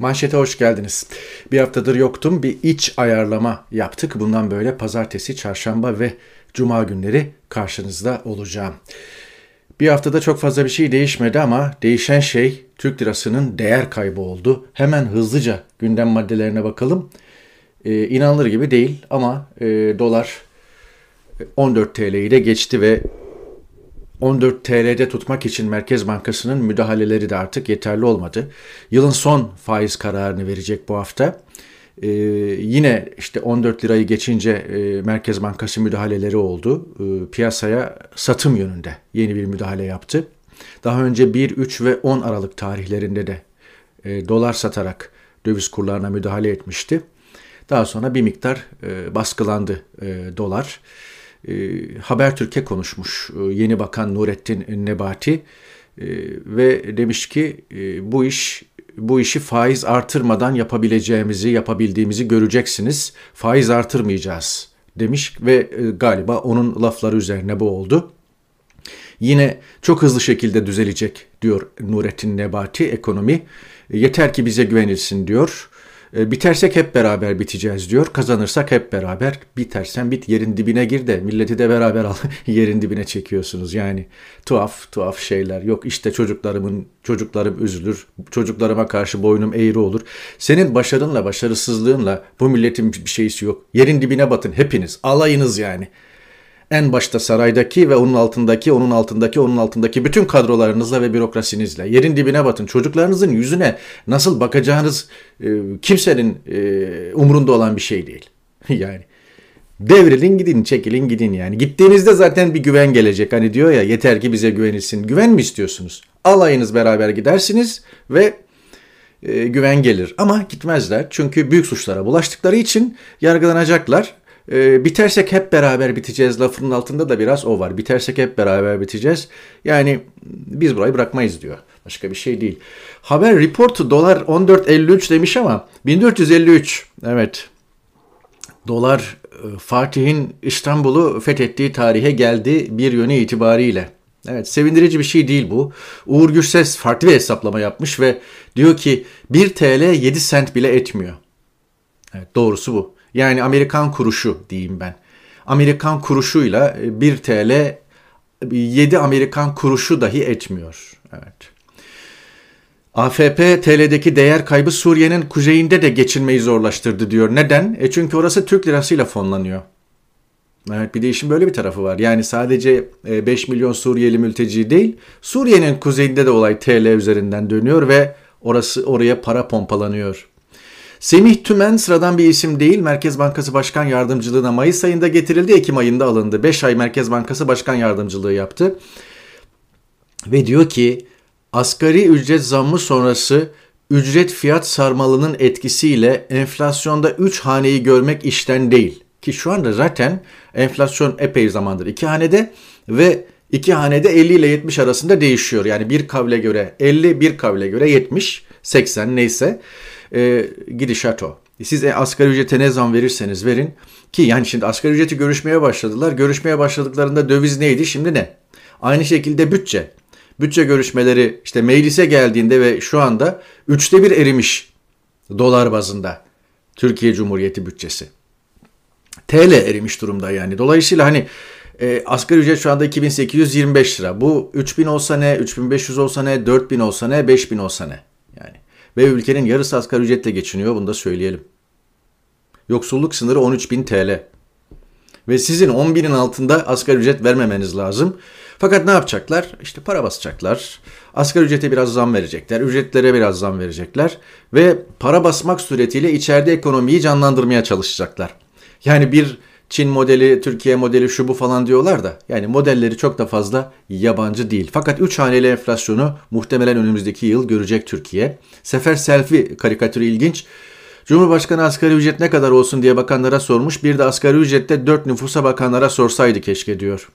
Manşete hoş geldiniz. Bir haftadır yoktum. Bir iç ayarlama yaptık. Bundan böyle pazartesi, çarşamba ve cuma günleri karşınızda olacağım. Bir haftada çok fazla bir şey değişmedi ama değişen şey Türk lirasının değer kaybı oldu. Hemen hızlıca gündem maddelerine bakalım. Ee, inanılır gibi değil ama e, dolar 14 TL'yi de geçti ve 14 TL'de tutmak için Merkez Bankası'nın müdahaleleri de artık yeterli olmadı. Yılın son faiz kararını verecek bu hafta. Ee, yine işte 14 lirayı geçince e, Merkez Bankası müdahaleleri oldu. Ee, piyasaya satım yönünde yeni bir müdahale yaptı. Daha önce 1, 3 ve 10 Aralık tarihlerinde de e, dolar satarak döviz kurlarına müdahale etmişti. Daha sonra bir miktar e, baskılandı e, dolar. E, Habertürk'e konuşmuş e, yeni bakan Nurettin Nebati e, ve demiş ki e, bu iş bu işi faiz artırmadan yapabileceğimizi, yapabildiğimizi göreceksiniz. Faiz artırmayacağız demiş ve e, galiba onun lafları üzerine bu oldu. Yine çok hızlı şekilde düzelecek diyor Nurettin Nebati ekonomi. Yeter ki bize güvenilsin diyor. E, bitersek hep beraber biteceğiz diyor. Kazanırsak hep beraber bitersen bit yerin dibine gir de milleti de beraber al yerin dibine çekiyorsunuz. Yani tuhaf tuhaf şeyler. Yok işte çocuklarımın çocuklarım üzülür. Çocuklarıma karşı boynum eğri olur. Senin başarınla başarısızlığınla bu milletin bir şeysi yok. Yerin dibine batın hepiniz. Alayınız yani en başta saraydaki ve onun altındaki, onun altındaki, onun altındaki bütün kadrolarınızla ve bürokrasinizle yerin dibine batın. Çocuklarınızın yüzüne nasıl bakacağınız e, kimsenin e, umurunda olan bir şey değil. yani devrilin gidin, çekilin gidin yani. Gittiğinizde zaten bir güven gelecek. Hani diyor ya yeter ki bize güvenilsin. Güven mi istiyorsunuz? Alayınız beraber gidersiniz ve e, güven gelir. Ama gitmezler. Çünkü büyük suçlara bulaştıkları için yargılanacaklar e, bitersek hep beraber biteceğiz lafının altında da biraz o var. Bitersek hep beraber biteceğiz. Yani biz burayı bırakmayız diyor. Başka bir şey değil. Haber reportu dolar 14.53 demiş ama 1453 evet. Dolar e, Fatih'in İstanbul'u fethettiği tarihe geldi bir yönü itibariyle. Evet sevindirici bir şey değil bu. Uğur Gürses farklı bir hesaplama yapmış ve diyor ki 1 TL 7 sent bile etmiyor. Evet doğrusu bu. Yani Amerikan kuruşu diyeyim ben. Amerikan kuruşuyla 1 TL 7 Amerikan kuruşu dahi etmiyor. Evet. AFP TL'deki değer kaybı Suriye'nin kuzeyinde de geçinmeyi zorlaştırdı diyor. Neden? E çünkü orası Türk lirasıyla fonlanıyor. Evet bir de işin böyle bir tarafı var. Yani sadece 5 e, milyon Suriyeli mülteci değil, Suriye'nin kuzeyinde de olay TL üzerinden dönüyor ve orası oraya para pompalanıyor. Semih Tümen sıradan bir isim değil. Merkez Bankası Başkan Yardımcılığına Mayıs ayında getirildi. Ekim ayında alındı. 5 ay Merkez Bankası Başkan Yardımcılığı yaptı. Ve diyor ki asgari ücret zammı sonrası ücret fiyat sarmalının etkisiyle enflasyonda 3 haneyi görmek işten değil. Ki şu anda zaten enflasyon epey zamandır 2 hanede ve 2 hanede 50 ile 70 arasında değişiyor. Yani bir kavle göre 50, bir kavle göre 70, 80 neyse e, gidişat o. Siz e, asgari ücrete ne zam verirseniz verin ki yani şimdi asgari ücreti görüşmeye başladılar. Görüşmeye başladıklarında döviz neydi şimdi ne? Aynı şekilde bütçe. Bütçe görüşmeleri işte meclise geldiğinde ve şu anda üçte bir erimiş dolar bazında Türkiye Cumhuriyeti bütçesi. TL erimiş durumda yani. Dolayısıyla hani e, asgari ücret şu anda 2825 lira. Bu 3000 olsa ne, 3500 olsa ne, 4000 olsa ne, 5000 olsa ne? Ve ülkenin yarısı asgari ücretle geçiniyor bunu da söyleyelim. Yoksulluk sınırı 13.000 TL. Ve sizin 10.000'in altında asgari ücret vermemeniz lazım. Fakat ne yapacaklar? İşte para basacaklar. Asgari ücrete biraz zam verecekler. Ücretlere biraz zam verecekler. Ve para basmak suretiyle içeride ekonomiyi canlandırmaya çalışacaklar. Yani bir Çin modeli, Türkiye modeli şu bu falan diyorlar da yani modelleri çok da fazla yabancı değil. Fakat 3 haneli enflasyonu muhtemelen önümüzdeki yıl görecek Türkiye. Sefer Selfie karikatürü ilginç. Cumhurbaşkanı asgari ücret ne kadar olsun diye bakanlara sormuş. Bir de asgari ücrette 4 nüfusa bakanlara sorsaydı keşke diyor.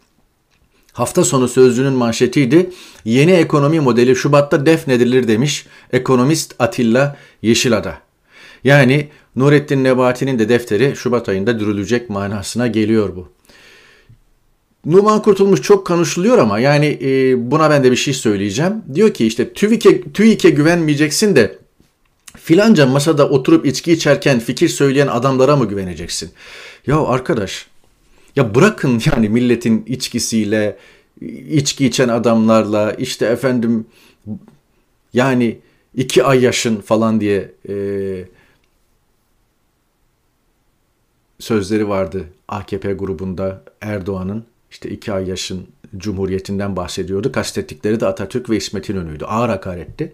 Hafta sonu sözcünün manşetiydi. Yeni ekonomi modeli Şubat'ta defnedilir demiş ekonomist Atilla Yeşilada. Yani Nurettin Nebati'nin de defteri Şubat ayında dürülecek manasına geliyor bu. Numan Kurtulmuş çok konuşuluyor ama yani e, buna ben de bir şey söyleyeceğim. Diyor ki işte TÜİK'e, TÜİK'e güvenmeyeceksin de Filanca masada oturup içki içerken fikir söyleyen adamlara mı güveneceksin? Ya arkadaş ya bırakın yani milletin içkisiyle, içki içen adamlarla işte efendim yani iki ay yaşın falan diye e, sözleri vardı AKP grubunda Erdoğan'ın işte iki ay yaşın cumhuriyetinden bahsediyordu. Kastettikleri de Atatürk ve İsmet İnönü'ydü. Ağır hakaretti.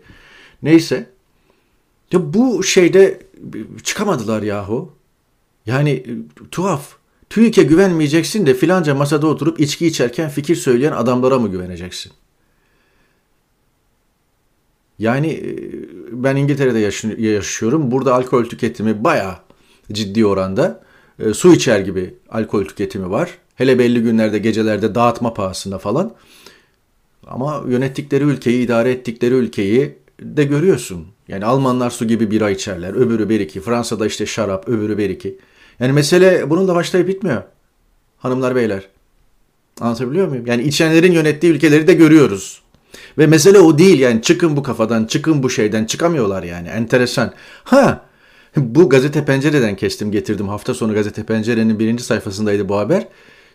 Neyse. Ya bu şeyde çıkamadılar yahu. Yani e, tuhaf. TÜİK'e güvenmeyeceksin de filanca masada oturup içki içerken fikir söyleyen adamlara mı güveneceksin? Yani e, ben İngiltere'de yaşıyorum. Burada alkol tüketimi bayağı ciddi oranda. E, su içer gibi alkol tüketimi var. Hele belli günlerde gecelerde dağıtma pahasında falan. Ama yönettikleri ülkeyi, idare ettikleri ülkeyi de görüyorsun. Yani Almanlar su gibi bira içerler, öbürü beriki. Fransa'da işte şarap, öbürü beriki. Yani mesele bununla başlayıp bitmiyor. Hanımlar beyler. Anlatabiliyor muyum? Yani içenlerin yönettiği ülkeleri de görüyoruz. Ve mesele o değil yani çıkın bu kafadan, çıkın bu şeyden çıkamıyorlar yani. Enteresan. Ha bu gazete pencereden kestim getirdim. Hafta sonu gazete pencerenin birinci sayfasındaydı bu haber.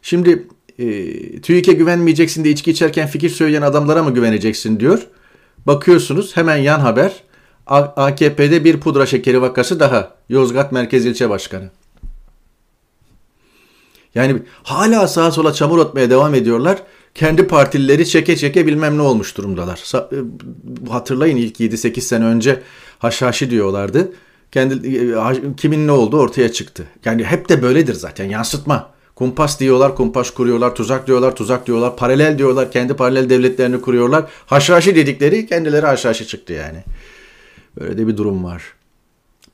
Şimdi e, TÜİK'e güvenmeyeceksin de içki içerken fikir söyleyen adamlara mı güveneceksin diyor. Bakıyorsunuz hemen yan haber. AKP'de bir pudra şekeri vakası daha. Yozgat Merkez İlçe Başkanı. Yani hala sağa sola çamur atmaya devam ediyorlar. Kendi partilileri çeke çeke bilmem ne olmuş durumdalar. E, hatırlayın ilk 7-8 sene önce haşhaşi diyorlardı. Kendi e, kimin ne olduğu ortaya çıktı. Yani hep de böyledir zaten yansıtma. Kumpas diyorlar, kumpas kuruyorlar, tuzak diyorlar, tuzak diyorlar, paralel diyorlar, kendi paralel devletlerini kuruyorlar. Haşhaşi dedikleri kendileri haşhaşi çıktı yani. Böyle de bir durum var.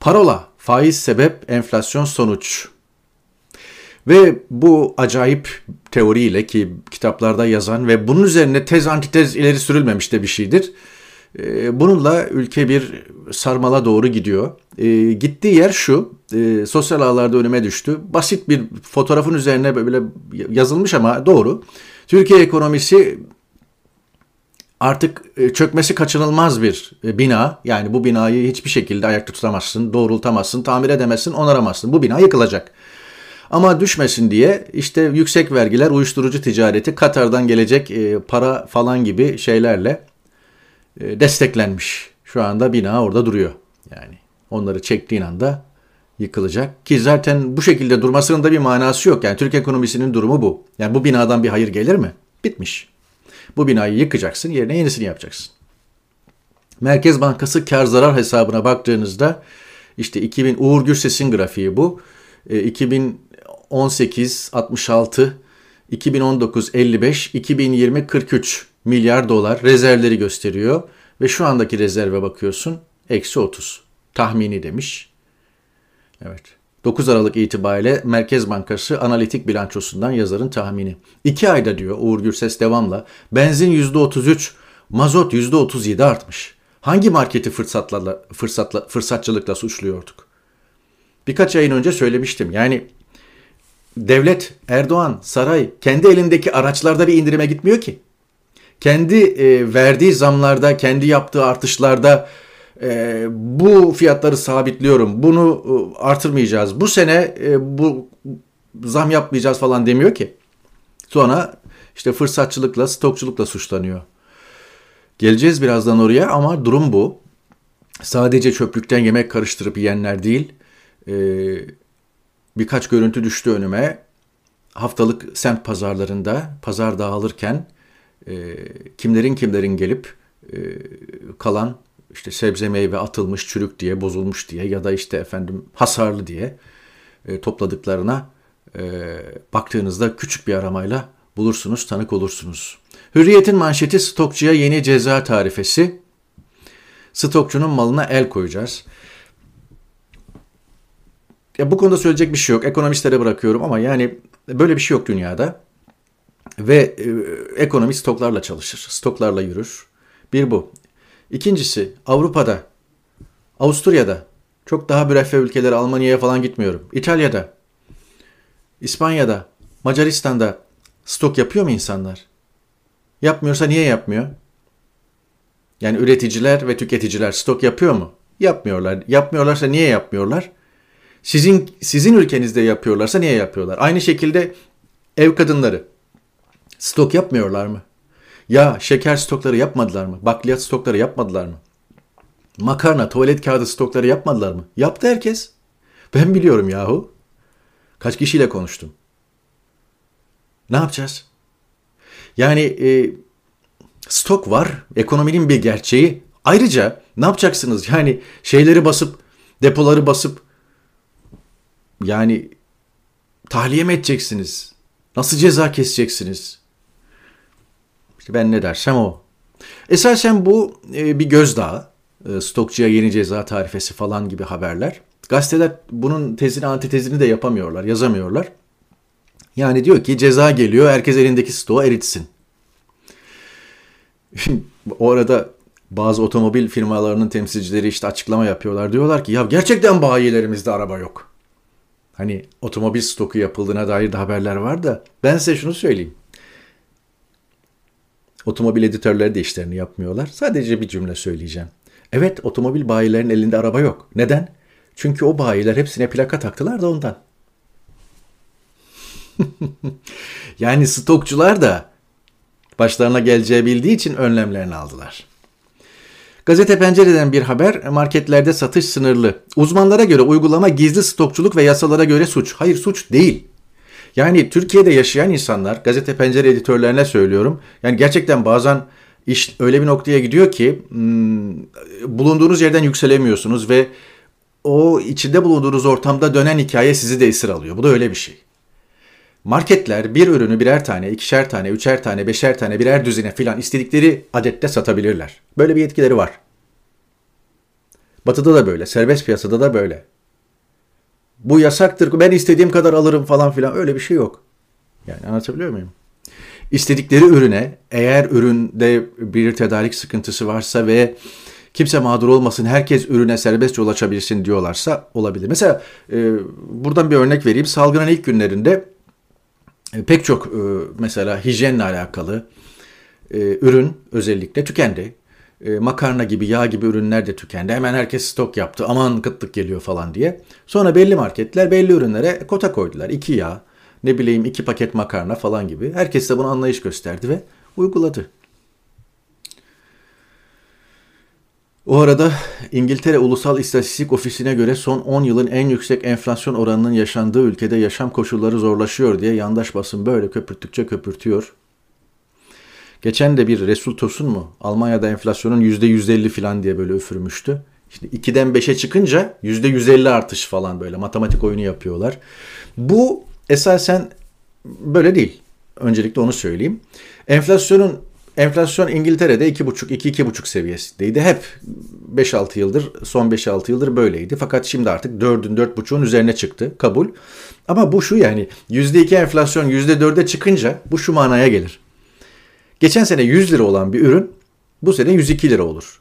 Parola, faiz sebep, enflasyon sonuç. Ve bu acayip teoriyle ki kitaplarda yazan ve bunun üzerine tez antitez ileri sürülmemiş de bir şeydir. Ee, bununla ülke bir sarmala doğru gidiyor. E, gittiği yer şu, e, sosyal ağlarda önüme düştü. Basit bir fotoğrafın üzerine böyle yazılmış ama doğru. Türkiye ekonomisi artık e, çökmesi kaçınılmaz bir e, bina. Yani bu binayı hiçbir şekilde ayakta tutamazsın, doğrultamazsın, tamir edemezsin, onaramazsın. Bu bina yıkılacak. Ama düşmesin diye işte yüksek vergiler, uyuşturucu ticareti, Katar'dan gelecek para falan gibi şeylerle e, desteklenmiş. Şu anda bina orada duruyor. Yani onları çektiğin anda yıkılacak. Ki zaten bu şekilde durmasının da bir manası yok. Yani Türk ekonomisinin durumu bu. Yani bu binadan bir hayır gelir mi? Bitmiş. Bu binayı yıkacaksın, yerine yenisini yapacaksın. Merkez Bankası kar zarar hesabına baktığınızda işte 2000 Uğur Gürses'in grafiği bu. E, 2018 66, 2019 55, 2020 43 milyar dolar rezervleri gösteriyor. Ve şu andaki rezerve bakıyorsun eksi 30 tahmini demiş. Evet. 9 Aralık itibariyle Merkez Bankası analitik bilançosundan yazarın tahmini. 2 ayda diyor Uğur Gürses devamla benzin %33, mazot %37 artmış. Hangi marketi fırsatla, fırsatla, fırsatçılıkla suçluyorduk? Birkaç ayın önce söylemiştim. Yani devlet, Erdoğan, saray kendi elindeki araçlarda bir indirime gitmiyor ki kendi e, verdiği zamlarda, kendi yaptığı artışlarda e, bu fiyatları sabitliyorum, bunu e, artırmayacağız, bu sene e, bu zam yapmayacağız falan demiyor ki. Sonra işte fırsatçılıkla, stokçulukla suçlanıyor. Geleceğiz birazdan oraya ama durum bu. Sadece çöplükten yemek karıştırıp yiyenler değil, e, birkaç görüntü düştü önüme. Haftalık semt pazarlarında pazar dağılırken e, kimlerin kimlerin gelip e, kalan işte sebze meyve atılmış çürük diye bozulmuş diye ya da işte efendim hasarlı diye e, topladıklarına e, baktığınızda küçük bir aramayla bulursunuz, tanık olursunuz. Hürriyet'in manşeti stokçuya yeni ceza tarifesi. Stokçunun malına el koyacağız. Ya bu konuda söyleyecek bir şey yok. Ekonomistlere bırakıyorum ama yani böyle bir şey yok dünyada. Ve e, ekonomi stoklarla çalışır, stoklarla yürür. Bir bu. İkincisi Avrupa'da, Avusturya'da, çok daha müreffeh ülkeler Almanya'ya falan gitmiyorum. İtalya'da, İspanya'da, Macaristan'da stok yapıyor mu insanlar? Yapmıyorsa niye yapmıyor? Yani üreticiler ve tüketiciler stok yapıyor mu? Yapmıyorlar. Yapmıyorlarsa niye yapmıyorlar? Sizin sizin ülkenizde yapıyorlarsa niye yapıyorlar? Aynı şekilde ev kadınları stok yapmıyorlar mı? Ya şeker stokları yapmadılar mı? Bakliyat stokları yapmadılar mı? Makarna, tuvalet kağıdı stokları yapmadılar mı? Yaptı herkes. Ben biliyorum yahu. Kaç kişiyle konuştum. Ne yapacağız? Yani e, stok var. Ekonominin bir gerçeği. Ayrıca ne yapacaksınız? Yani şeyleri basıp, depoları basıp yani tahliye mi edeceksiniz? Nasıl ceza keseceksiniz? İşte ben ne dersem o. Esasen bu e, bir gözdağı. E, stokçuya yeni ceza tarifesi falan gibi haberler. Gazeteler bunun tezini antitezini de yapamıyorlar, yazamıyorlar. Yani diyor ki ceza geliyor, herkes elindeki stoğu eritsin. o arada bazı otomobil firmalarının temsilcileri işte açıklama yapıyorlar. Diyorlar ki ya gerçekten bayilerimizde araba yok. Hani otomobil stoku yapıldığına dair de haberler var da ben size şunu söyleyeyim. Otomobil editörleri de işlerini yapmıyorlar. Sadece bir cümle söyleyeceğim. Evet otomobil bayilerin elinde araba yok. Neden? Çünkü o bayiler hepsine plaka taktılar da ondan. yani stokçular da başlarına geleceği bildiği için önlemlerini aldılar. Gazete Pencere'den bir haber, marketlerde satış sınırlı. Uzmanlara göre uygulama gizli stokçuluk ve yasalara göre suç. Hayır suç değil. Yani Türkiye'de yaşayan insanlar, gazete pencere editörlerine söylüyorum. Yani gerçekten bazen iş öyle bir noktaya gidiyor ki hmm, bulunduğunuz yerden yükselemiyorsunuz ve o içinde bulunduğunuz ortamda dönen hikaye sizi de esir alıyor. Bu da öyle bir şey. Marketler bir ürünü birer tane, ikişer tane, üçer tane, beşer tane, birer düzine filan istedikleri adette satabilirler. Böyle bir yetkileri var. Batı'da da böyle, serbest piyasada da böyle. Bu yasaktır, ben istediğim kadar alırım falan filan öyle bir şey yok. Yani anlatabiliyor muyum? İstedikleri ürüne eğer üründe bir tedarik sıkıntısı varsa ve kimse mağdur olmasın, herkes ürüne serbestçe ulaşabilsin diyorlarsa olabilir. Mesela e, buradan bir örnek vereyim. Salgının ilk günlerinde e, pek çok e, mesela hijyenle alakalı e, ürün özellikle tükendi. Makarna gibi, yağ gibi ürünler de tükendi. Hemen herkes stok yaptı. Aman kıtlık geliyor falan diye. Sonra belli marketler belli ürünlere kota koydular. İki yağ, ne bileyim iki paket makarna falan gibi. Herkes de buna anlayış gösterdi ve uyguladı. O arada İngiltere Ulusal İstatistik Ofisi'ne göre son 10 yılın en yüksek enflasyon oranının yaşandığı ülkede yaşam koşulları zorlaşıyor diye yandaş basın böyle köpürttükçe köpürtüyor. Geçen de bir Resul Tosun mu? Almanya'da enflasyonun %150 falan diye böyle üfürmüştü. İşte 2'den 5'e çıkınca %150 artış falan böyle matematik oyunu yapıyorlar. Bu esasen böyle değil. Öncelikle onu söyleyeyim. Enflasyonun Enflasyon İngiltere'de 2,5-2-2,5 seviyesindeydi. Hep 5-6 yıldır, son 5-6 yıldır böyleydi. Fakat şimdi artık 4'ün 4,5'un üzerine çıktı. Kabul. Ama bu şu yani %2 enflasyon %4'e çıkınca bu şu manaya gelir. Geçen sene 100 lira olan bir ürün bu sene 102 lira olur.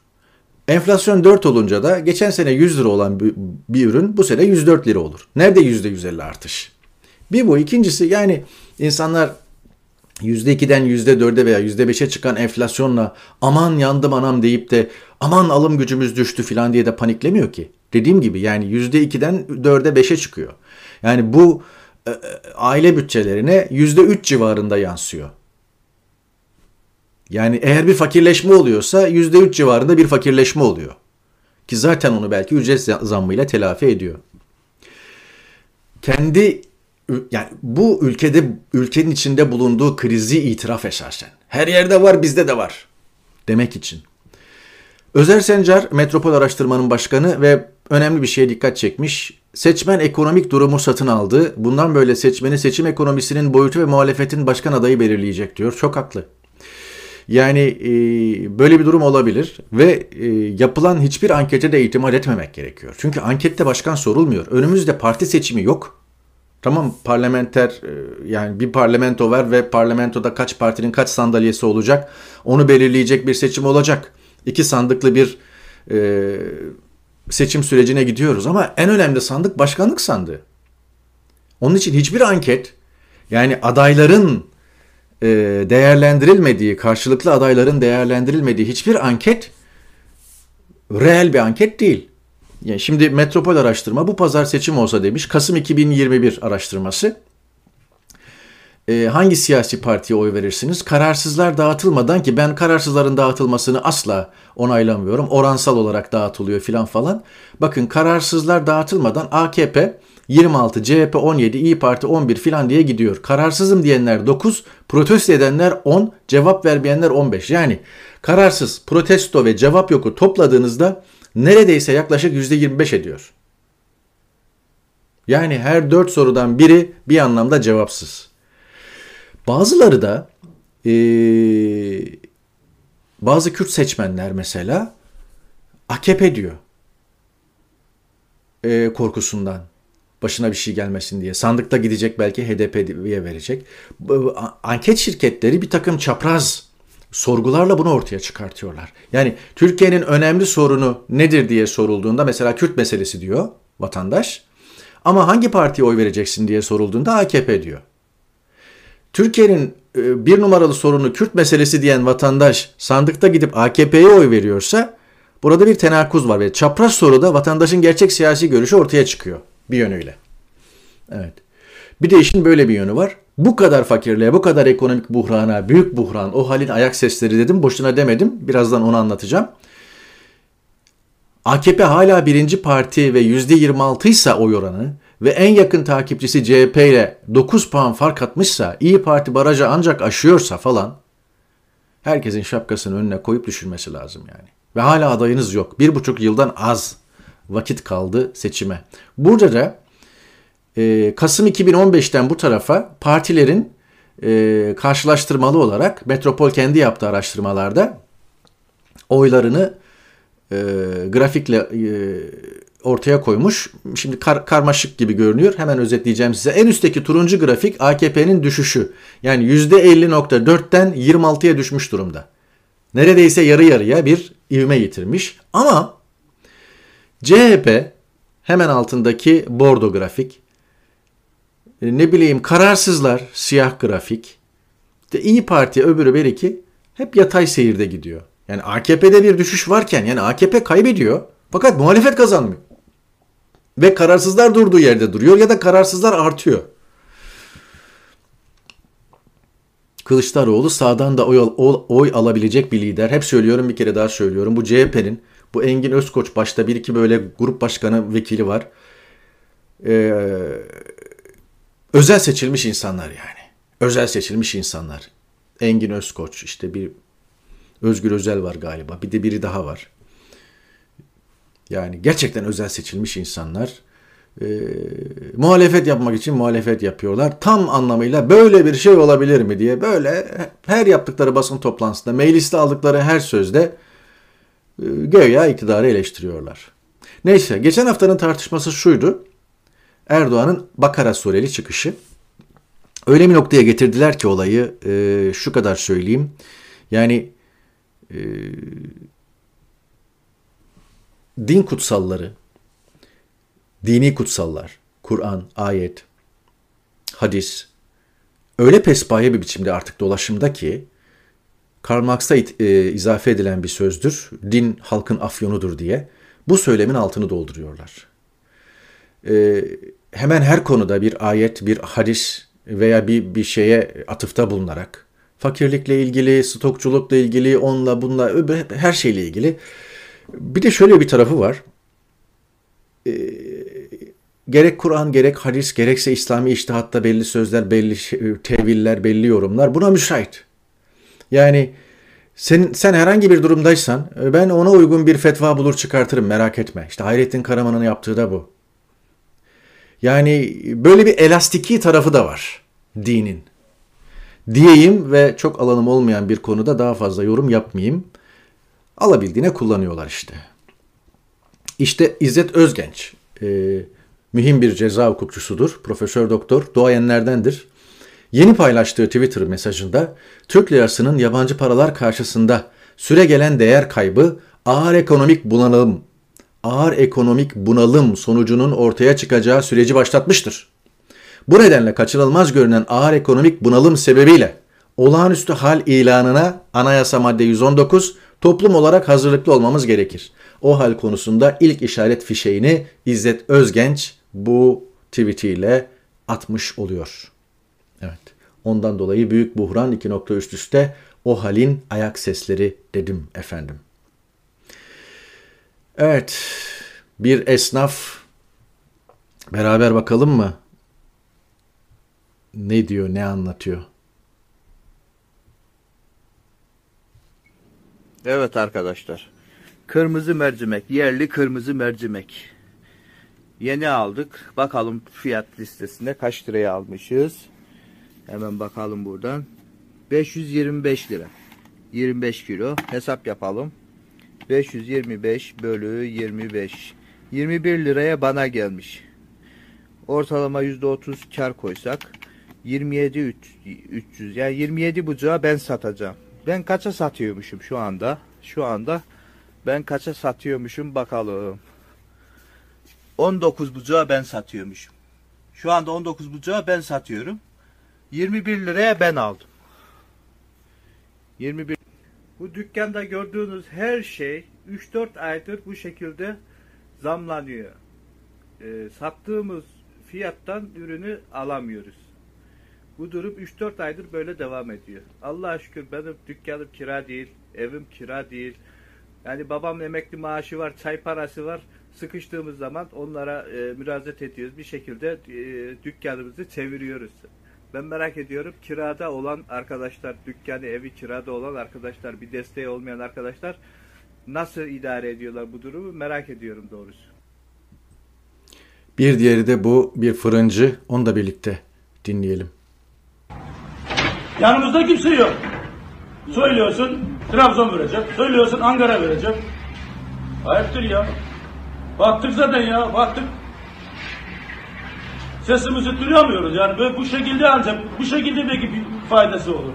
Enflasyon 4 olunca da geçen sene 100 lira olan bir, bir ürün bu sene 104 lira olur. Nerede %150 artış? Bir bu. ikincisi yani insanlar %2'den %4'e veya %5'e çıkan enflasyonla aman yandım anam deyip de aman alım gücümüz düştü falan diye de paniklemiyor ki. Dediğim gibi yani %2'den 4'e 5'e çıkıyor. Yani bu e, e aile bütçelerine %3 civarında yansıyor. Yani eğer bir fakirleşme oluyorsa %3 civarında bir fakirleşme oluyor. Ki zaten onu belki ücret zammıyla telafi ediyor. Kendi yani bu ülkede ülkenin içinde bulunduğu krizi itiraf esasen. Her yerde var bizde de var demek için. Özer Sencar Metropol Araştırma'nın başkanı ve önemli bir şeye dikkat çekmiş. Seçmen ekonomik durumu satın aldı. Bundan böyle seçmeni seçim ekonomisinin boyutu ve muhalefetin başkan adayı belirleyecek diyor. Çok haklı. Yani e, böyle bir durum olabilir ve e, yapılan hiçbir ankete de itimat etmemek gerekiyor. Çünkü ankette başkan sorulmuyor. Önümüzde parti seçimi yok. Tamam parlamenter e, yani bir parlamento var ve parlamentoda kaç partinin kaç sandalyesi olacak onu belirleyecek bir seçim olacak. İki sandıklı bir e, seçim sürecine gidiyoruz ama en önemli sandık başkanlık sandığı. Onun için hiçbir anket yani adayların değerlendirilmediği, karşılıklı adayların değerlendirilmediği hiçbir anket reel bir anket değil. Yani şimdi Metropol araştırma bu pazar seçim olsa demiş. Kasım 2021 araştırması. Ee, hangi siyasi partiye oy verirsiniz? Kararsızlar dağıtılmadan ki ben kararsızların dağıtılmasını asla onaylamıyorum. Oransal olarak dağıtılıyor filan falan. Bakın kararsızlar dağıtılmadan AKP 26, CHP 17, İyi Parti 11 filan diye gidiyor. Kararsızım diyenler 9, protesto edenler 10, cevap vermeyenler 15. Yani kararsız, protesto ve cevap yoku topladığınızda neredeyse yaklaşık %25 ediyor. Yani her 4 sorudan biri bir anlamda cevapsız. Bazıları da ee, bazı Kürt seçmenler mesela AKP diyor e, korkusundan başına bir şey gelmesin diye. Sandıkta gidecek belki HDP'ye verecek. Anket şirketleri bir takım çapraz sorgularla bunu ortaya çıkartıyorlar. Yani Türkiye'nin önemli sorunu nedir diye sorulduğunda mesela Kürt meselesi diyor vatandaş. Ama hangi partiye oy vereceksin diye sorulduğunda AKP diyor. Türkiye'nin e, bir numaralı sorunu Kürt meselesi diyen vatandaş sandıkta gidip AKP'ye oy veriyorsa burada bir tenakuz var ve çapraz soruda vatandaşın gerçek siyasi görüşü ortaya çıkıyor bir yönüyle. Evet. Bir de işin böyle bir yönü var. Bu kadar fakirliğe, bu kadar ekonomik buhrana, büyük buhran, o halin ayak sesleri dedim, boşuna demedim. Birazdan onu anlatacağım. AKP hala birinci parti ve %26 ise oy oranı ve en yakın takipçisi CHP ile 9 puan fark atmışsa, İyi Parti barajı ancak aşıyorsa falan herkesin şapkasını önüne koyup düşünmesi lazım yani. Ve hala adayınız yok. Bir buçuk yıldan az vakit kaldı seçime. Burada da e, Kasım 2015'ten bu tarafa partilerin e, karşılaştırmalı olarak Metropol kendi yaptığı araştırmalarda oylarını e, grafikle e, ortaya koymuş. Şimdi kar, karmaşık gibi görünüyor. Hemen özetleyeceğim size. En üstteki turuncu grafik AKP'nin düşüşü. Yani %50.4'ten 26'ya düşmüş durumda. Neredeyse yarı yarıya bir ivme yitirmiş. Ama CHP hemen altındaki bordo grafik. E, ne bileyim kararsızlar siyah grafik. İşte İyi Parti öbürü belki hep yatay seyirde gidiyor. Yani AKP'de bir düşüş varken yani AKP kaybediyor fakat muhalefet kazanmıyor. Ve kararsızlar durduğu yerde duruyor ya da kararsızlar artıyor. Kılıçdaroğlu sağdan da oy, oy alabilecek bir lider. Hep söylüyorum bir kere daha söylüyorum. Bu CHP'nin bu Engin Özkoç başta bir iki böyle grup başkanı vekili var. Ee, özel seçilmiş insanlar yani. Özel seçilmiş insanlar. Engin Özkoç işte bir Özgür Özel var galiba. Bir de biri daha var. Yani gerçekten özel seçilmiş insanlar e, muhalefet yapmak için muhalefet yapıyorlar. Tam anlamıyla böyle bir şey olabilir mi diye böyle her yaptıkları basın toplantısında, mecliste aldıkları her sözde göya iktidarı eleştiriyorlar. Neyse geçen haftanın tartışması şuydu. Erdoğan'ın Bakara sureli çıkışı. Öyle bir noktaya getirdiler ki olayı e, şu kadar söyleyeyim. Yani e, din kutsalları, dini kutsallar, Kur'an, ayet, hadis öyle pespaye bir biçimde artık dolaşımda ki Karl Marx'ta e, izafe edilen bir sözdür. Din halkın afyonudur diye. Bu söylemin altını dolduruyorlar. E, hemen her konuda bir ayet, bir hadis veya bir, bir şeye atıfta bulunarak fakirlikle ilgili, stokçulukla ilgili, onunla bununla her şeyle ilgili. Bir de şöyle bir tarafı var. E, gerek Kur'an, gerek hadis, gerekse İslami iştihatta belli sözler, belli teviller, belli yorumlar buna müsait. Yani sen, sen herhangi bir durumdaysan e, ben ona uygun bir fetva bulur çıkartırım merak etme. İşte Hayrettin Karaman'ın yaptığı da bu. Yani böyle bir elastiki tarafı da var dinin. Diyeyim ve çok alanım olmayan bir konuda daha fazla yorum yapmayayım. Alabildiğine kullanıyorlar işte. İşte İzzet Özgenç, e, mühim bir ceza hukukçusudur, profesör doktor, doğayenlerdendir. Yeni paylaştığı Twitter mesajında Türk lirasının yabancı paralar karşısında süre gelen değer kaybı ağır ekonomik bunalım, ağır ekonomik bunalım sonucunun ortaya çıkacağı süreci başlatmıştır. Bu nedenle kaçınılmaz görünen ağır ekonomik bunalım sebebiyle olağanüstü hal ilanına anayasa madde 119 toplum olarak hazırlıklı olmamız gerekir. O hal konusunda ilk işaret fişeğini İzzet Özgenç bu tweetiyle atmış oluyor. Ondan dolayı büyük buhran iki nokta üst üste o halin ayak sesleri dedim efendim. Evet. Bir esnaf beraber bakalım mı? Ne diyor, ne anlatıyor? Evet arkadaşlar. Kırmızı mercimek, yerli kırmızı mercimek. Yeni aldık. Bakalım fiyat listesinde kaç liraya almışız. Hemen bakalım buradan. 525 lira. 25 kilo. Hesap yapalım. 525 bölü 25. 21 liraya bana gelmiş. Ortalama %30 kar koysak 27 300 yani 27 bucağı ben satacağım. Ben kaça satıyormuşum şu anda? Şu anda ben kaça satıyormuşum bakalım. 19 bucağı ben satıyormuşum. Şu anda 19 bucağı ben satıyorum. 21 liraya ben aldım. 21 Bu dükkanda gördüğünüz her şey 3-4 aydır bu şekilde zamlanıyor. Ee, sattığımız fiyattan ürünü alamıyoruz. Bu durum 3-4 aydır böyle devam ediyor. Allah'a şükür benim dükkanım kira değil, evim kira değil. Yani babam emekli maaşı var, çay parası var. Sıkıştığımız zaman onlara e, müracaat ediyoruz. Bir şekilde e, dükkanımızı çeviriyoruz. Ben merak ediyorum kirada olan arkadaşlar, dükkanı, evi kirada olan arkadaşlar, bir desteği olmayan arkadaşlar nasıl idare ediyorlar bu durumu merak ediyorum doğrusu. Bir diğeri de bu bir fırıncı. Onu da birlikte dinleyelim. Yanımızda kimse yok. Söylüyorsun Trabzon vereceğim. Söylüyorsun Ankara vereceğim. Ayıptır ya. Baktık zaten ya baktık. Sesimizi duyamıyoruz yani böyle bu şekilde ancak bu şekilde belki bir faydası olur.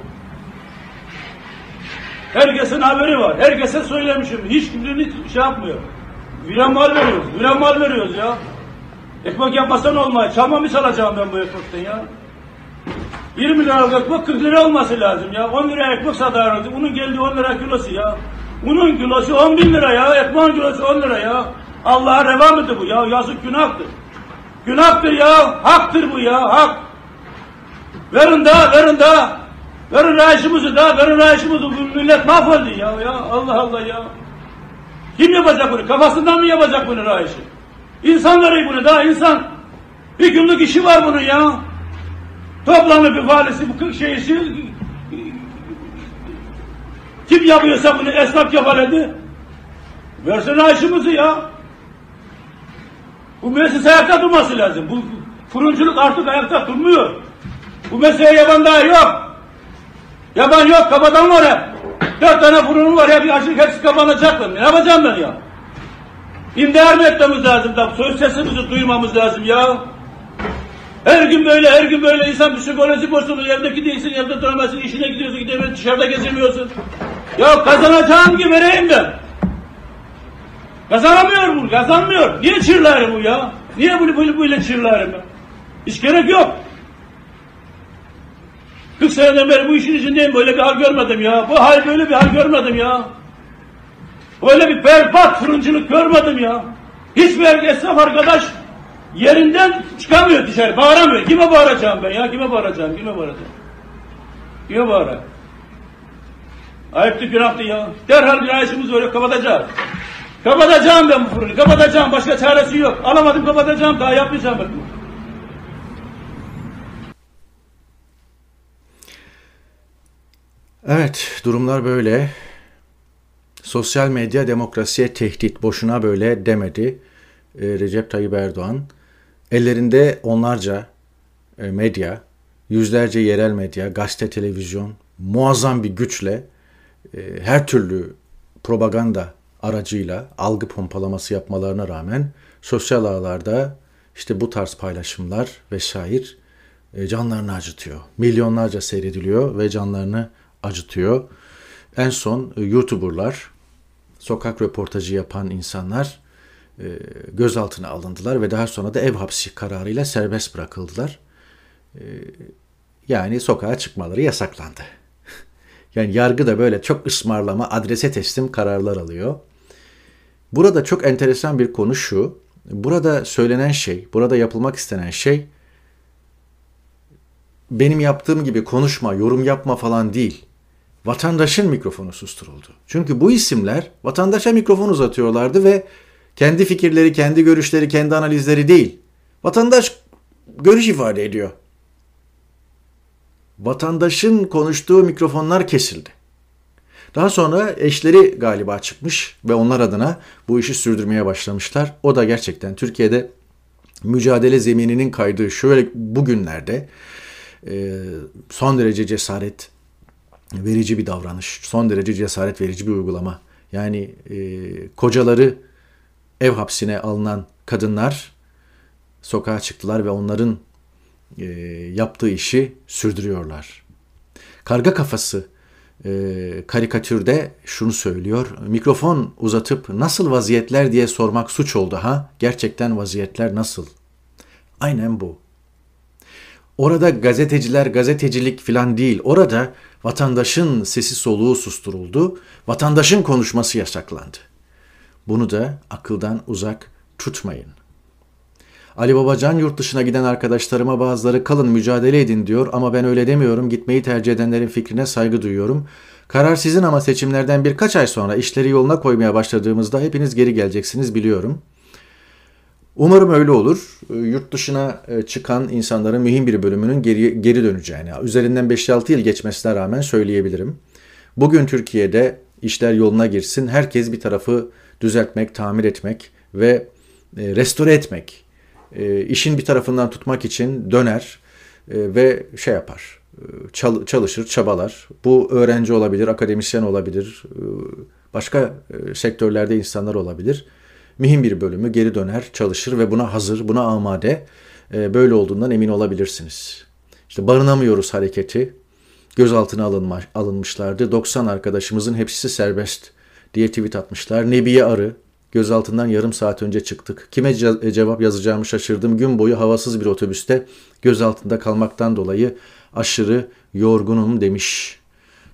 Herkesin haberi var. Herkese söylemişim. Hiç kimsenin şey yapmıyor. Viran mal veriyoruz. Viran mal veriyoruz ya. Ekmek yapmasan olmaz. Çalma mı çalacağım ben bu ekmekten ya? 20 liralık ekmek 40 lira olması lazım ya. 10 lira ekmek satarız. Unun geldiği 10 lira kilosu ya. Unun kilosu 10 bin lira ya. Ekmeğin kilosu 10 lira ya. Allah'a reva mıdır bu ya? Yazık günahtır. Günahtır ya. Haktır bu ya. Hak. Verin daha, verin daha. Verin rayışımızı da, verin rayışımızı. Bu millet mahvoldu ya. ya. Allah Allah ya. Kim yapacak bunu? Kafasından mı yapacak bunu rayışı? İnsan bunu daha insan. Bir günlük işi var bunun ya. Toplanır bir valisi bu kırk şeysi kim yapıyorsa bunu esnaf yapaladı. Versene aşımızı ya. Bu müessese ayakta durması lazım. Bu fırıncılık artık ayakta durmuyor. Bu mesleğe yaban daha yok. Yaban yok, kafadan var hep. Dört tane fırınım var ya bir açlık hepsi kapanacaklar. Ne yapacağım ben ya? İntihar mı etmemiz lazım da söz sesimizi duymamız lazım ya. Her gün böyle, her gün böyle insan psikoloji bozuluyor. Evdeki değilsin, evde duramazsın, işine gidiyorsun, gidemiyorsun, dışarıda gezemiyorsun. Ya kazanacağım ki vereyim ben. Kazanamıyor bu, kazanmıyor. Niye çırlarım bu ya? Niye bunu böyle, böyle çırlarım ben? Hiç gerek yok. 40 seneden beri bu işin içindeyim, böyle bir hal görmedim ya. Bu hal böyle bir hal görmedim ya. Böyle bir berbat fırıncılık görmedim ya. Hiçbir esnaf arkadaş Yerinden çıkamıyor dışarı, bağıramıyor. Kime bağıracağım ben ya? Kime bağıracağım? Kime bağıracağım? Kime bağıracağım? Ayıptı günahtı ya. Derhal bir ayışımız böyle kapatacağız. Kapatacağım ben bu fırını, kapatacağım. Başka çaresi yok. Alamadım kapatacağım, daha yapmayacağım ben. Evet, durumlar böyle. Sosyal medya demokrasiye tehdit. Boşuna böyle demedi e, Recep Tayyip Erdoğan. Ellerinde onlarca e, medya, yüzlerce yerel medya, gazete, televizyon muazzam bir güçle e, her türlü propaganda aracıyla algı pompalaması yapmalarına rağmen sosyal ağlarda işte bu tarz paylaşımlar vesaire e, canlarını acıtıyor. Milyonlarca seyrediliyor ve canlarını acıtıyor. En son YouTuber'lar, sokak röportajı yapan insanlar e, gözaltına alındılar ve daha sonra da ev hapsi kararıyla serbest bırakıldılar. E, yani sokağa çıkmaları yasaklandı. Yani yargı da böyle çok ısmarlama, adrese teslim kararlar alıyor. Burada çok enteresan bir konu şu. Burada söylenen şey, burada yapılmak istenen şey benim yaptığım gibi konuşma, yorum yapma falan değil. Vatandaşın mikrofonu susturuldu. Çünkü bu isimler vatandaşa mikrofon uzatıyorlardı ve kendi fikirleri, kendi görüşleri, kendi analizleri değil. Vatandaş görüş ifade ediyor. Vatandaşın konuştuğu mikrofonlar kesildi. Daha sonra eşleri galiba çıkmış ve onlar adına bu işi sürdürmeye başlamışlar. O da gerçekten Türkiye'de mücadele zemininin kaydığı şöyle bugünlerde e, son derece cesaret verici bir davranış, son derece cesaret verici bir uygulama. Yani e, kocaları ev hapsine alınan kadınlar sokağa çıktılar ve onların e, yaptığı işi sürdürüyorlar. Karga kafası e, karikatürde şunu söylüyor. Mikrofon uzatıp nasıl vaziyetler diye sormak suç oldu ha? Gerçekten vaziyetler nasıl? Aynen bu. Orada gazeteciler gazetecilik filan değil. Orada vatandaşın sesi soluğu susturuldu. Vatandaşın konuşması yasaklandı. Bunu da akıldan uzak tutmayın. Ali Babacan yurt dışına giden arkadaşlarıma bazıları kalın mücadele edin diyor ama ben öyle demiyorum. Gitmeyi tercih edenlerin fikrine saygı duyuyorum. Karar sizin ama seçimlerden birkaç ay sonra işleri yoluna koymaya başladığımızda hepiniz geri geleceksiniz biliyorum. Umarım öyle olur. Yurt dışına e, çıkan insanların mühim bir bölümünün geri, geri döneceğini, üzerinden 5-6 yıl geçmesine rağmen söyleyebilirim. Bugün Türkiye'de işler yoluna girsin, herkes bir tarafı düzeltmek, tamir etmek ve e, restore etmek e, işin bir tarafından tutmak için döner e, ve şey yapar. E, çal, çalışır, çabalar. Bu öğrenci olabilir, akademisyen olabilir, e, başka e, sektörlerde insanlar olabilir. Mühim bir bölümü geri döner, çalışır ve buna hazır, buna amade. E, böyle olduğundan emin olabilirsiniz. İşte barınamıyoruz hareketi gözaltına alınma, alınmışlardı. 90 arkadaşımızın hepsi serbest diye tweet atmışlar. Nebiye Arı, Gözaltından yarım saat önce çıktık. Kime ce- cevap yazacağımı şaşırdım. Gün boyu havasız bir otobüste gözaltında kalmaktan dolayı aşırı yorgunum demiş.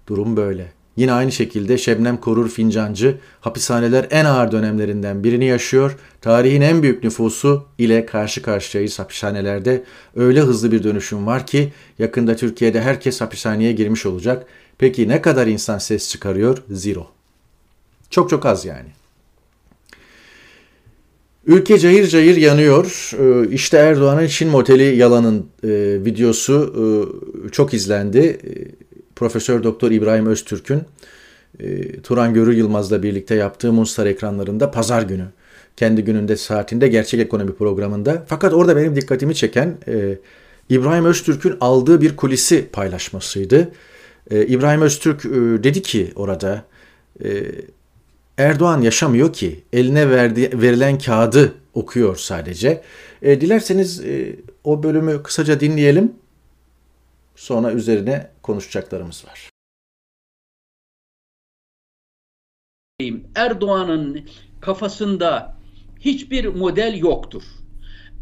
Durum böyle. Yine aynı şekilde Şebnem Korur Fincancı hapishaneler en ağır dönemlerinden birini yaşıyor. Tarihin en büyük nüfusu ile karşı karşıyayız hapishanelerde. Öyle hızlı bir dönüşüm var ki yakında Türkiye'de herkes hapishaneye girmiş olacak. Peki ne kadar insan ses çıkarıyor? Zero. Çok çok az yani. Ülke cayır cayır yanıyor. Ee, işte Erdoğan'ın Çin moteli yalanın e, videosu e, çok izlendi. E, Profesör Doktor İbrahim Öztürk'ün Turan Görür Yılmaz'la birlikte yaptığı Munstar ekranlarında pazar günü kendi gününde saatinde gerçek ekonomi programında. Fakat orada benim dikkatimi çeken İbrahim Öztürk'ün aldığı bir kulisi paylaşmasıydı. İbrahim Öztürk dedi ki orada Erdoğan yaşamıyor ki. Eline verdi, verilen kağıdı okuyor sadece. E, dilerseniz e, o bölümü kısaca dinleyelim. Sonra üzerine konuşacaklarımız var. Erdoğan'ın kafasında hiçbir model yoktur.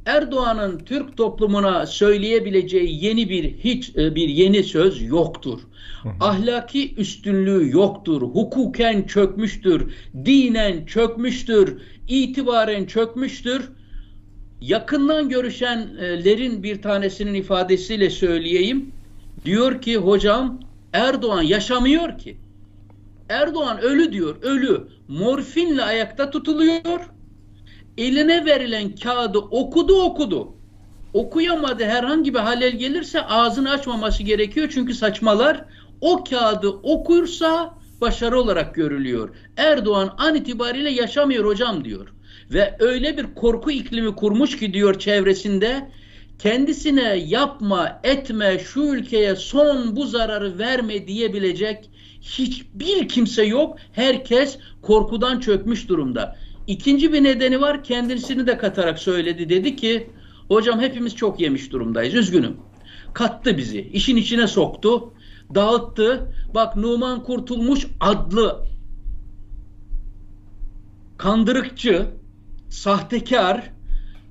Erdoğan'ın Türk toplumuna söyleyebileceği yeni bir hiç e, bir yeni söz yoktur. Ahlaki üstünlüğü yoktur. Hukuken çökmüştür. Dinen çökmüştür. itibaren çökmüştür. Yakından görüşenlerin bir tanesinin ifadesiyle söyleyeyim. Diyor ki hocam Erdoğan yaşamıyor ki. Erdoğan ölü diyor, ölü. Morfinle ayakta tutuluyor eline verilen kağıdı okudu okudu. Okuyamadı herhangi bir halel gelirse ağzını açmaması gerekiyor çünkü saçmalar o kağıdı okursa başarı olarak görülüyor. Erdoğan an itibariyle yaşamıyor hocam diyor. Ve öyle bir korku iklimi kurmuş ki diyor çevresinde kendisine yapma etme şu ülkeye son bu zararı verme diyebilecek hiçbir kimse yok. Herkes korkudan çökmüş durumda. İkinci bir nedeni var kendisini de katarak söyledi. Dedi ki hocam hepimiz çok yemiş durumdayız üzgünüm. Kattı bizi işin içine soktu dağıttı. Bak Numan Kurtulmuş adlı kandırıkçı, sahtekar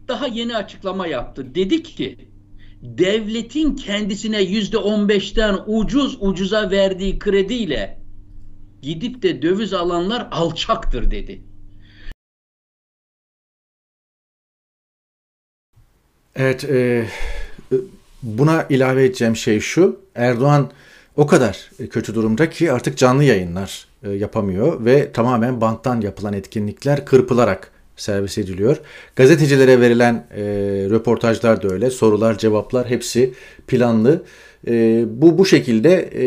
daha yeni açıklama yaptı. Dedi ki devletin kendisine yüzde on beşten ucuz ucuza verdiği krediyle gidip de döviz alanlar alçaktır dedi. Evet, e, buna ilave edeceğim şey şu. Erdoğan o kadar kötü durumda ki artık canlı yayınlar e, yapamıyor ve tamamen banttan yapılan etkinlikler kırpılarak servis ediliyor. Gazetecilere verilen e, röportajlar da öyle. Sorular, cevaplar hepsi planlı. E, bu bu şekilde e,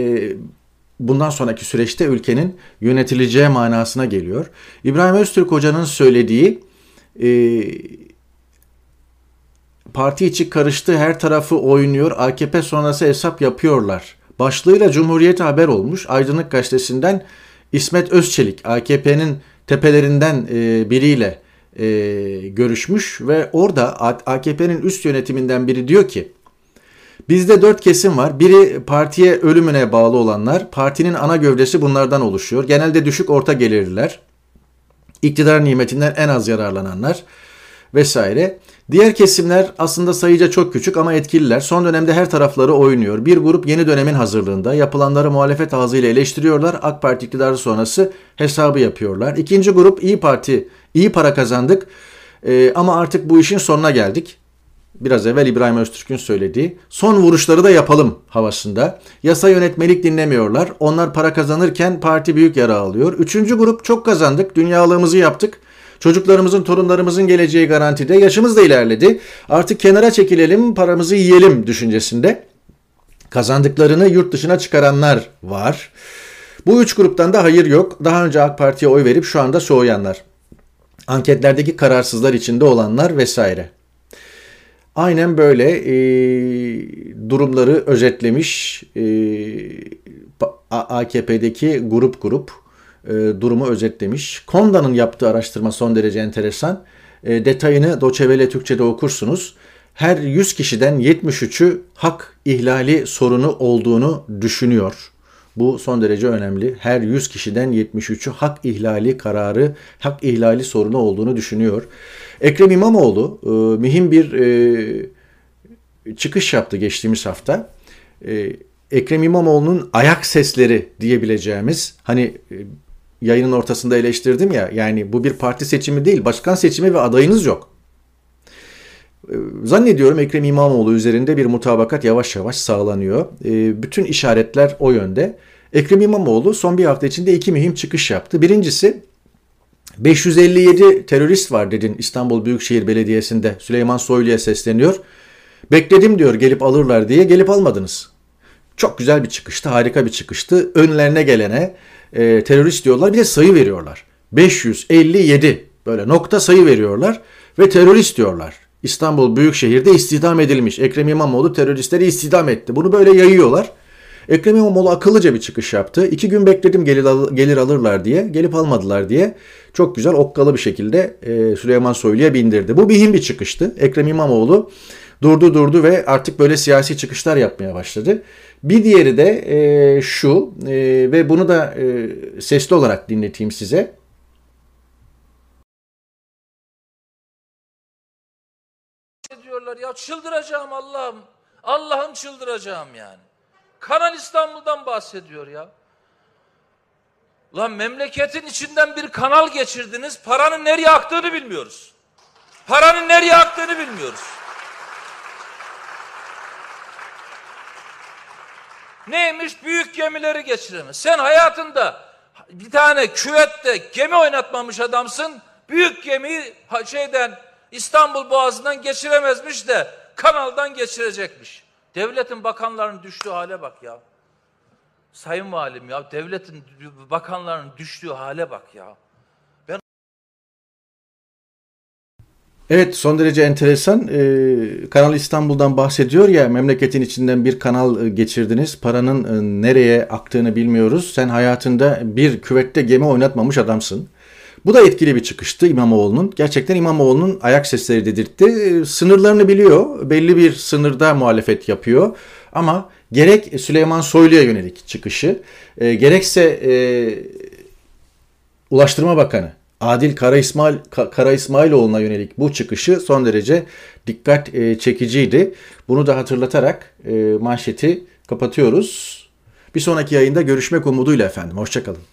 bundan sonraki süreçte ülkenin yönetileceği manasına geliyor. İbrahim Öztürk Hoca'nın söylediği e, parti içi karıştı her tarafı oynuyor AKP sonrası hesap yapıyorlar. Başlığıyla Cumhuriyet haber olmuş. Aydınlık Gazetesi'nden İsmet Özçelik AKP'nin tepelerinden e, biriyle e, görüşmüş ve orada AKP'nin üst yönetiminden biri diyor ki Bizde dört kesim var. Biri partiye ölümüne bağlı olanlar. Partinin ana gövdesi bunlardan oluşuyor. Genelde düşük orta gelirliler. İktidar nimetinden en az yararlananlar vesaire. Diğer kesimler aslında sayıca çok küçük ama etkililer. Son dönemde her tarafları oynuyor. Bir grup yeni dönemin hazırlığında yapılanları muhalefet ağzıyla eleştiriyorlar. AK Parti iktidarı sonrası hesabı yapıyorlar. İkinci grup İyi Parti, iyi para kazandık ee, ama artık bu işin sonuna geldik biraz evvel İbrahim Öztürk'ün söylediği son vuruşları da yapalım havasında. Yasa yönetmelik dinlemiyorlar. Onlar para kazanırken parti büyük yara alıyor. Üçüncü grup çok kazandık. Dünyalığımızı yaptık. Çocuklarımızın, torunlarımızın geleceği garantide. Yaşımız da ilerledi. Artık kenara çekilelim, paramızı yiyelim düşüncesinde. Kazandıklarını yurt dışına çıkaranlar var. Bu üç gruptan da hayır yok. Daha önce AK Parti'ye oy verip şu anda soğuyanlar. Anketlerdeki kararsızlar içinde olanlar vesaire. Aynen böyle e, durumları özetlemiş e, AKP'deki grup grup e, durumu özetlemiş. Konda'nın yaptığı araştırma son derece enteresan. E, detayını Doçevele Türkçe'de okursunuz. Her 100 kişiden 73'ü hak ihlali sorunu olduğunu düşünüyor. Bu son derece önemli. Her 100 kişiden 73'ü hak ihlali kararı, hak ihlali sorunu olduğunu düşünüyor. Ekrem İmamoğlu e, mühim bir e, çıkış yaptı geçtiğimiz hafta. E, Ekrem İmamoğlu'nun ayak sesleri diyebileceğimiz hani e, yayının ortasında eleştirdim ya yani bu bir parti seçimi değil başkan seçimi ve adayınız yok. E, zannediyorum Ekrem İmamoğlu üzerinde bir mutabakat yavaş yavaş sağlanıyor. E, bütün işaretler o yönde. Ekrem İmamoğlu son bir hafta içinde iki mühim çıkış yaptı. Birincisi 557 terörist var dedin İstanbul Büyükşehir Belediyesi'nde Süleyman Soylu'ya sesleniyor. Bekledim diyor gelip alırlar diye gelip almadınız. Çok güzel bir çıkıştı, harika bir çıkıştı. Önlerine gelene e, terörist diyorlar bir de sayı veriyorlar. 557 böyle nokta sayı veriyorlar ve terörist diyorlar. İstanbul Büyükşehir'de istihdam edilmiş. Ekrem İmamoğlu teröristleri istihdam etti. Bunu böyle yayıyorlar. Ekrem İmamoğlu akıllıca bir çıkış yaptı. İki gün bekledim gelir, al gelir alırlar diye. Gelip almadılar diye. Çok güzel okkalı bir şekilde e, Süleyman Soylu'ya bindirdi. Bu bihin bir çıkıştı. Ekrem İmamoğlu durdu durdu ve artık böyle siyasi çıkışlar yapmaya başladı. Bir diğeri de e, şu e, ve bunu da e, sesli olarak dinleteyim size. diyorlar ya çıldıracağım Allah'ım. Allah'ım çıldıracağım yani. Kanal İstanbul'dan bahsediyor ya. Lan memleketin içinden bir kanal geçirdiniz. Paranın nereye aktığını bilmiyoruz. Paranın nereye aktığını bilmiyoruz. Neymiş? Büyük gemileri geçiremez. Sen hayatında bir tane küvette gemi oynatmamış adamsın. Büyük gemiyi şeyden İstanbul Boğazı'ndan geçiremezmiş de kanaldan geçirecekmiş. Devletin bakanlarının düştüğü hale bak ya. Sayın Valim ya devletin bakanlarının düştüğü hale bak ya. Evet son derece enteresan. Ee, kanal İstanbul'dan bahsediyor ya memleketin içinden bir kanal e, geçirdiniz. Paranın e, nereye aktığını bilmiyoruz. Sen hayatında bir küvette gemi oynatmamış adamsın. Bu da etkili bir çıkıştı İmamoğlu'nun. Gerçekten İmamoğlu'nun ayak sesleri dedirtti. Ee, sınırlarını biliyor. Belli bir sınırda muhalefet yapıyor. Ama gerek Süleyman Soylu'ya yönelik çıkışı, e, gerekse Ulaştırma Bakanı Adil Kara, İsmail, Kara İsmailoğlu'na yönelik bu çıkışı son derece dikkat e, çekiciydi. Bunu da hatırlatarak e, manşeti kapatıyoruz. Bir sonraki yayında görüşmek umuduyla efendim. Hoşçakalın.